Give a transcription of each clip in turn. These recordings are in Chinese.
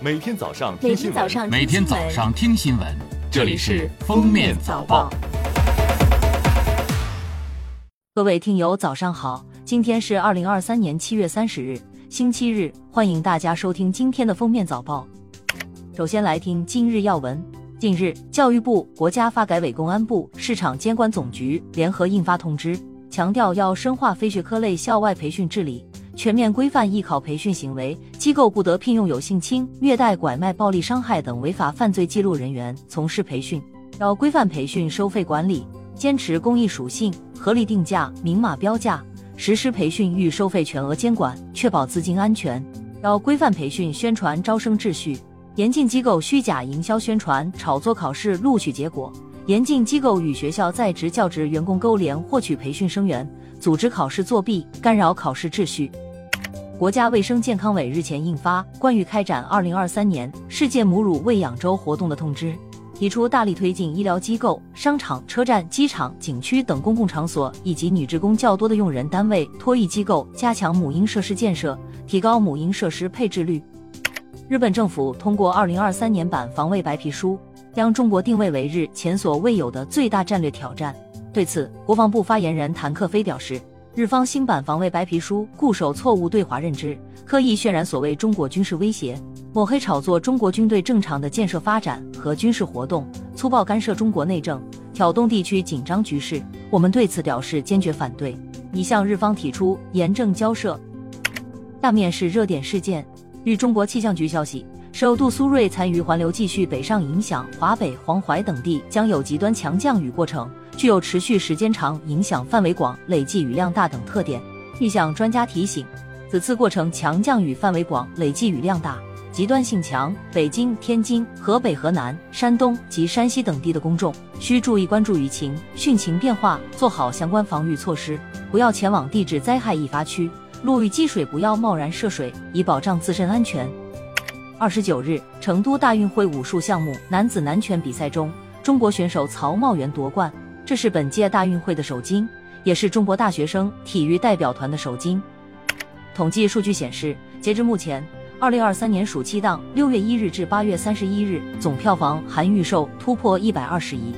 每天早上每听新闻，天早上每天早上听新闻，这里是《封面早报》。各位听友，早上好！今天是二零二三年七月三十日，星期日，欢迎大家收听今天的封面早报。首先来听今日要闻。近日，教育部、国家发改委、公安部、市场监管总局联合印发通知，强调要深化非学科类校外培训治理，全面规范艺考培训行为，机构不得聘用有性侵、虐待、拐卖、暴力伤害等违法犯罪记录人员从事培训，要规范培训收费管理，坚持公益属性，合理定价、明码标价，实施培训预收费全额监管，确保资金安全。要规范培训宣传招生秩序，严禁机构虚假营销宣传、炒作考试录取结果，严禁机构与学校在职教职员工勾连获取培训生源，组织考试作弊，干扰考试秩序。国家卫生健康委日前印发关于开展二零二三年世界母乳喂养周活动的通知，提出大力推进医疗机构、商场、车站、机场、景区等公共场所以及女职工较多的用人单位、托育机构加强母婴设施建设，提高母婴设施配置率。日本政府通过二零二三年版防卫白皮书，将中国定位为日前所未有的最大战略挑战。对此，国防部发言人谭克飞表示，日方新版防卫白皮书固守错误对华认知，刻意渲染所谓中国军事威胁，抹黑炒作中国军队正常的建设发展和军事活动，粗暴干涉中国内政，挑动地区紧张局势。我们对此表示坚决反对，已向日方提出严正交涉。下面是热点事件。据中国气象局消息，首度苏芮残余环流继续北上影响，华北、黄淮等地将有极端强降雨过程，具有持续时间长、影响范围广、累计雨量大等特点。气象专家提醒，此次过程强降雨范围广、累计雨量大、极端性强，北京、天津、河北、河南、山东及山西等地的公众需注意关注雨情、汛情变化，做好相关防御措施，不要前往地质灾害易发区。路遇积水不要贸然涉水，以保障自身安全。二十九日，成都大运会武术项目男子南拳比赛中，中国选手曹茂元夺冠，这是本届大运会的首金，也是中国大学生体育代表团的首金。统计数据显示，截至目前，二零二三年暑期档六月一日至八月三十一日总票房含预售突破一百二十亿。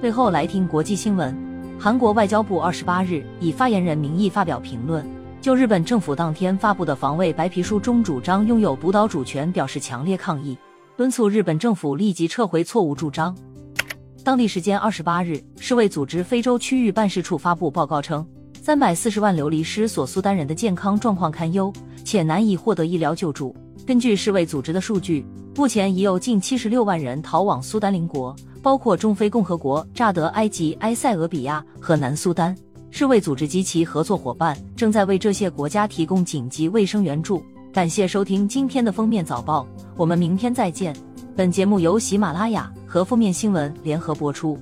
最后来听国际新闻，韩国外交部二十八日以发言人名义发表评论。就日本政府当天发布的防卫白皮书中主张拥有独岛主权表示强烈抗议，敦促日本政府立即撤回错误主张。当地时间二十八日，世卫组织非洲区域办事处发布报告称，三百四十万流离失所苏丹人的健康状况堪忧，且难以获得医疗救助。根据世卫组织的数据，目前已有近七十六万人逃往苏丹邻国，包括中非共和国、乍得、埃及、埃塞俄比亚和南苏丹。世卫组织及其合作伙伴正在为这些国家提供紧急卫生援助。感谢收听今天的封面早报，我们明天再见。本节目由喜马拉雅和负面新闻联合播出。